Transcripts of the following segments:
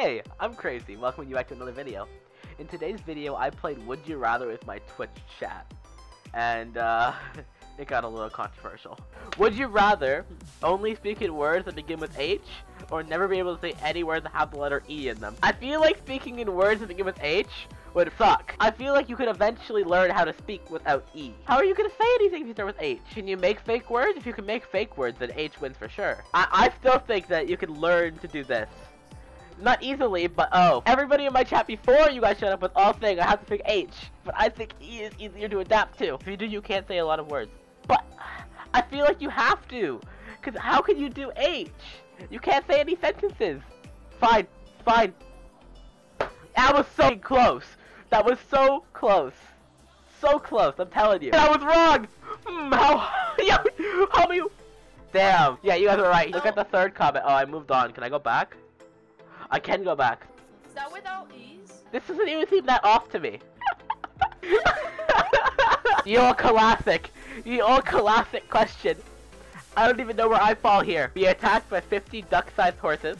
Hey, I'm Crazy, welcome you back to another video. In today's video, I played Would You Rather with my Twitch chat. And, uh, it got a little controversial. Would you rather only speak in words that begin with H, or never be able to say any words that have the letter E in them? I feel like speaking in words that begin with H would suck. I feel like you could eventually learn how to speak without E. How are you gonna say anything if you start with H? Can you make fake words? If you can make fake words, then H wins for sure. I, I still think that you can learn to do this. Not easily, but oh. Everybody in my chat before you guys showed up with all thing, I have to pick H. But I think E is easier to adapt to. If you do, you can't say a lot of words. But I feel like you have to. Because how can you do H? You can't say any sentences. Fine, fine. That was so close. That was so close. So close, I'm telling you. I was wrong! Hmm, how, how many... Damn. Yeah, you guys were right. Look at the third comment. Oh, I moved on. Can I go back? I can go back. Is that without ease? This doesn't even seem that off to me. Your classic. Your classic question. I don't even know where I fall here. Be attacked by 50 duck-sized horses.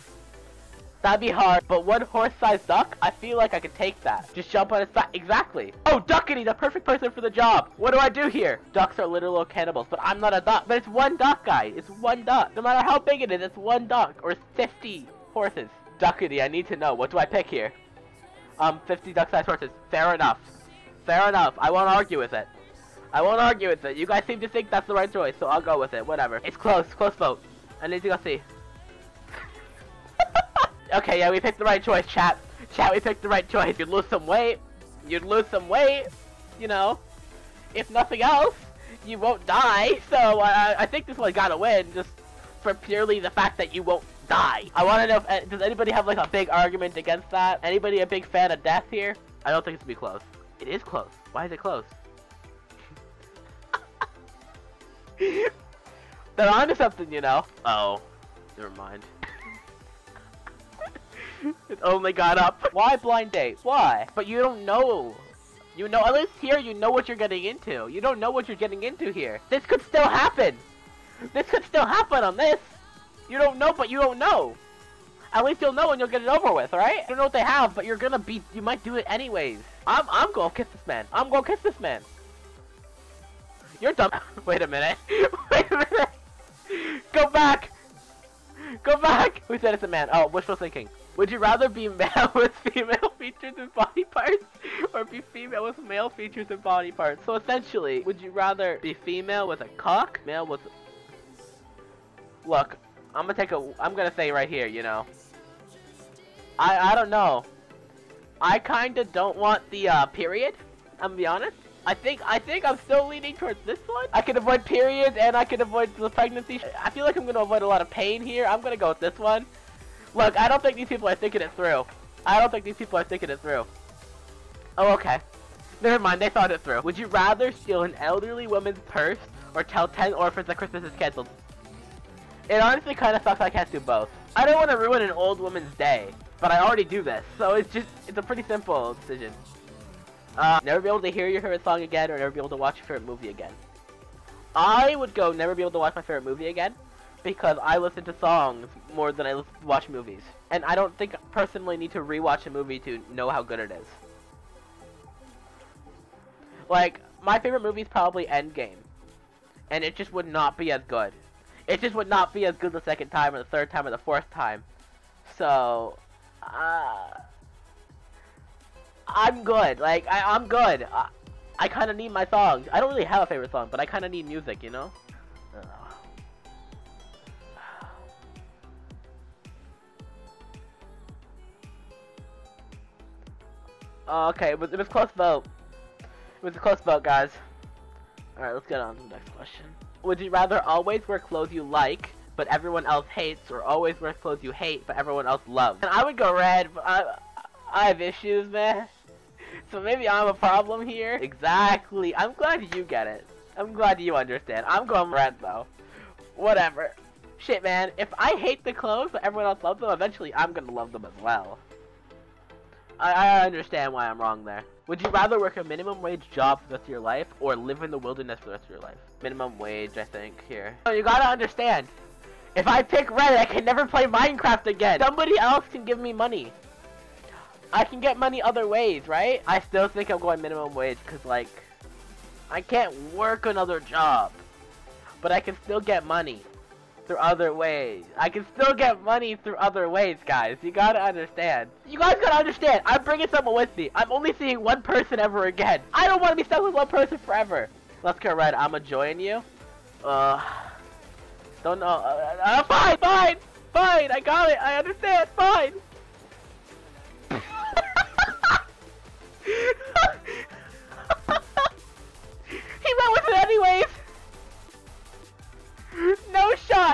That'd be hard, but one horse-sized duck, I feel like I could take that. Just jump on its back. Exactly. Oh, Duckity, the perfect person for the job. What do I do here? Ducks are literal cannibals, but I'm not a duck. But it's one duck, guy. It's one duck. No matter how big it is, it's one duck. Or 50 horses. Duckity, I need to know. What do I pick here? Um, 50 duck-sized horses. Fair enough. Fair enough. I won't argue with it. I won't argue with it. You guys seem to think that's the right choice, so I'll go with it. Whatever. It's close. Close vote. I need to go see. okay, yeah, we picked the right choice, chat. Chat, we picked the right choice. You'd lose some weight. You'd lose some weight. You know. If nothing else, you won't die. So, uh, I think this one gotta win, just for purely the fact that you won't die. I want to know if, uh, does anybody have like a big argument against that? Anybody a big fan of death here? I don't think it's gonna be close. It is close. Why is it close? They're onto something, you know. Oh, never mind. it only got up. Why blind date? Why? But you don't know. You know, at least here you know what you're getting into. You don't know what you're getting into here. This could still happen. This could still happen on this. You don't know, but you don't know. At least you'll know and you'll get it over with, right? I don't know what they have, but you're gonna be- you might do it anyways. I'm- I'm gonna kiss this man. I'm gonna kiss this man. You're dumb. Wait a minute. Wait a minute. Go back. Go back. Who said it's a man? Oh, wishful thinking. Would you rather be male with female features and body parts, or be female with male features and body parts? So essentially, would you rather be female with a cock, male with... Look, I'm gonna take a. I'm gonna say right here, you know. I I don't know. I kind of don't want the uh, period. I'm gonna be honest. I think I think I'm still leaning towards this one. I can avoid periods and I can avoid the pregnancy. I feel like I'm gonna avoid a lot of pain here. I'm gonna go with this one. Look, I don't think these people are thinking it through. I don't think these people are thinking it through. Oh, okay. Never mind, they thought it through. Would you rather steal an elderly woman's purse or tell 10 orphans that Christmas is cancelled? It honestly kind of sucks I can't do both. I don't want to ruin an old woman's day, but I already do this, so it's just, it's a pretty simple decision. Uh, never be able to hear your favorite song again, or never be able to watch your favorite movie again. I would go never be able to watch my favorite movie again, because I listen to songs more than I watch movies. And I don't think I personally need to rewatch a movie to know how good it is. Like, my favorite movie is probably Endgame. And it just would not be as good it just would not be as good the second time or the third time or the fourth time. So, uh, I'm good. Like, I, am good. I, I kind of need my songs. I don't really have a favorite song, but I kind of need music, you know? Uh, okay, it was, it was close vote. It was a close vote, guys. Alright, let's get on to the next question. Would you rather always wear clothes you like, but everyone else hates, or always wear clothes you hate, but everyone else loves? And I would go red, but I, I have issues, man. So maybe I'm a problem here. Exactly. I'm glad you get it. I'm glad you understand. I'm going red, though. Whatever. Shit, man. If I hate the clothes, but everyone else loves them, eventually I'm gonna love them as well. I, I understand why I'm wrong there. Would you rather work a minimum wage job for the rest of your life or live in the wilderness for the rest of your life? Minimum wage, I think, here. So you gotta understand. If I pick red, I can never play Minecraft again. Somebody else can give me money. I can get money other ways, right? I still think I'm going minimum wage because, like, I can't work another job. But I can still get money through other ways. I can still get money through other ways, guys. You gotta understand. You guys gotta understand. I'm bringing someone with me. I'm only seeing one person ever again. I don't want to be stuck with one person forever. Let's go, right. I'ma join you. Uh, don't know. Uh, uh, fine, fine, fine. I got it. I understand. Fine. he went with it anyways.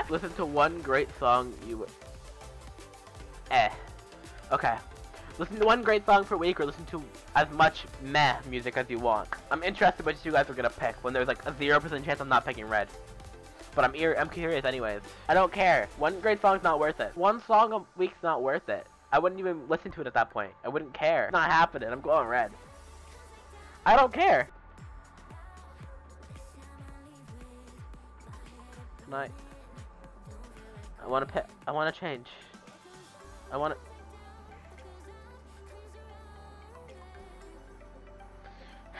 Listen to one great song you. Eh. Okay. Listen to one great song per week, or listen to as much meh music as you want. I'm interested what you guys are gonna pick when there's like a zero percent chance I'm not picking red. But I'm ear I'm curious anyways. I don't care. One great song's not worth it. One song a week's not worth it. I wouldn't even listen to it at that point. I wouldn't care. It's not happening. I'm going red. I don't care. Tonight. I want to pick. I want to change. I want to.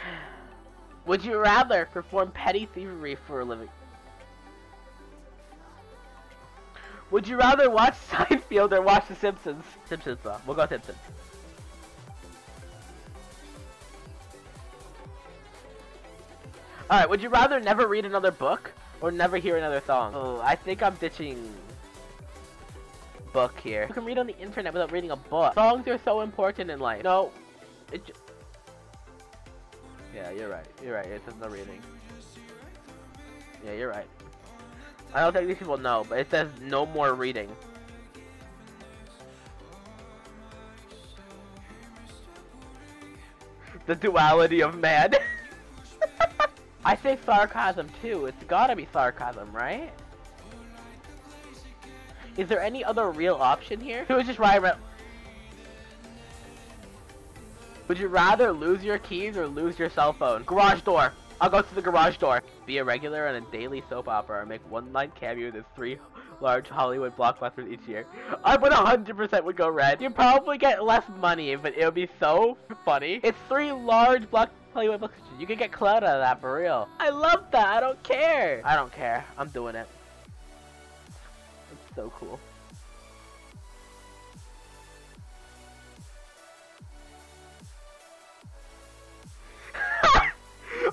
Would you rather perform petty thievery for a living? Would you rather watch Seinfeld or watch The Simpsons? Simpsons though. We'll go Simpsons. Alright, would you rather never read another book or never hear another song? Oh, I think I'm ditching book here. You can read on the internet without reading a book. Songs are so important in life. No, it yeah, you're right. You're right. It says no reading. Yeah, you're right. I don't think these people know, but it says no more reading. The duality of man. I say sarcasm too. It's gotta be sarcasm, right? Is there any other real option here? It was just right around. Would you rather lose your keys or lose your cell phone? Garage door. I'll go to the garage door. Be a regular on a daily soap opera or make one line cameos in three large Hollywood blockbusters each year. I would 100% would go red. You'd probably get less money, but it would be so funny. It's three large block Hollywood blockbusters. You could get clout out of that for real. I love that. I don't care. I don't care. I'm doing it so cool.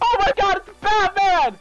oh my god, it's Batman!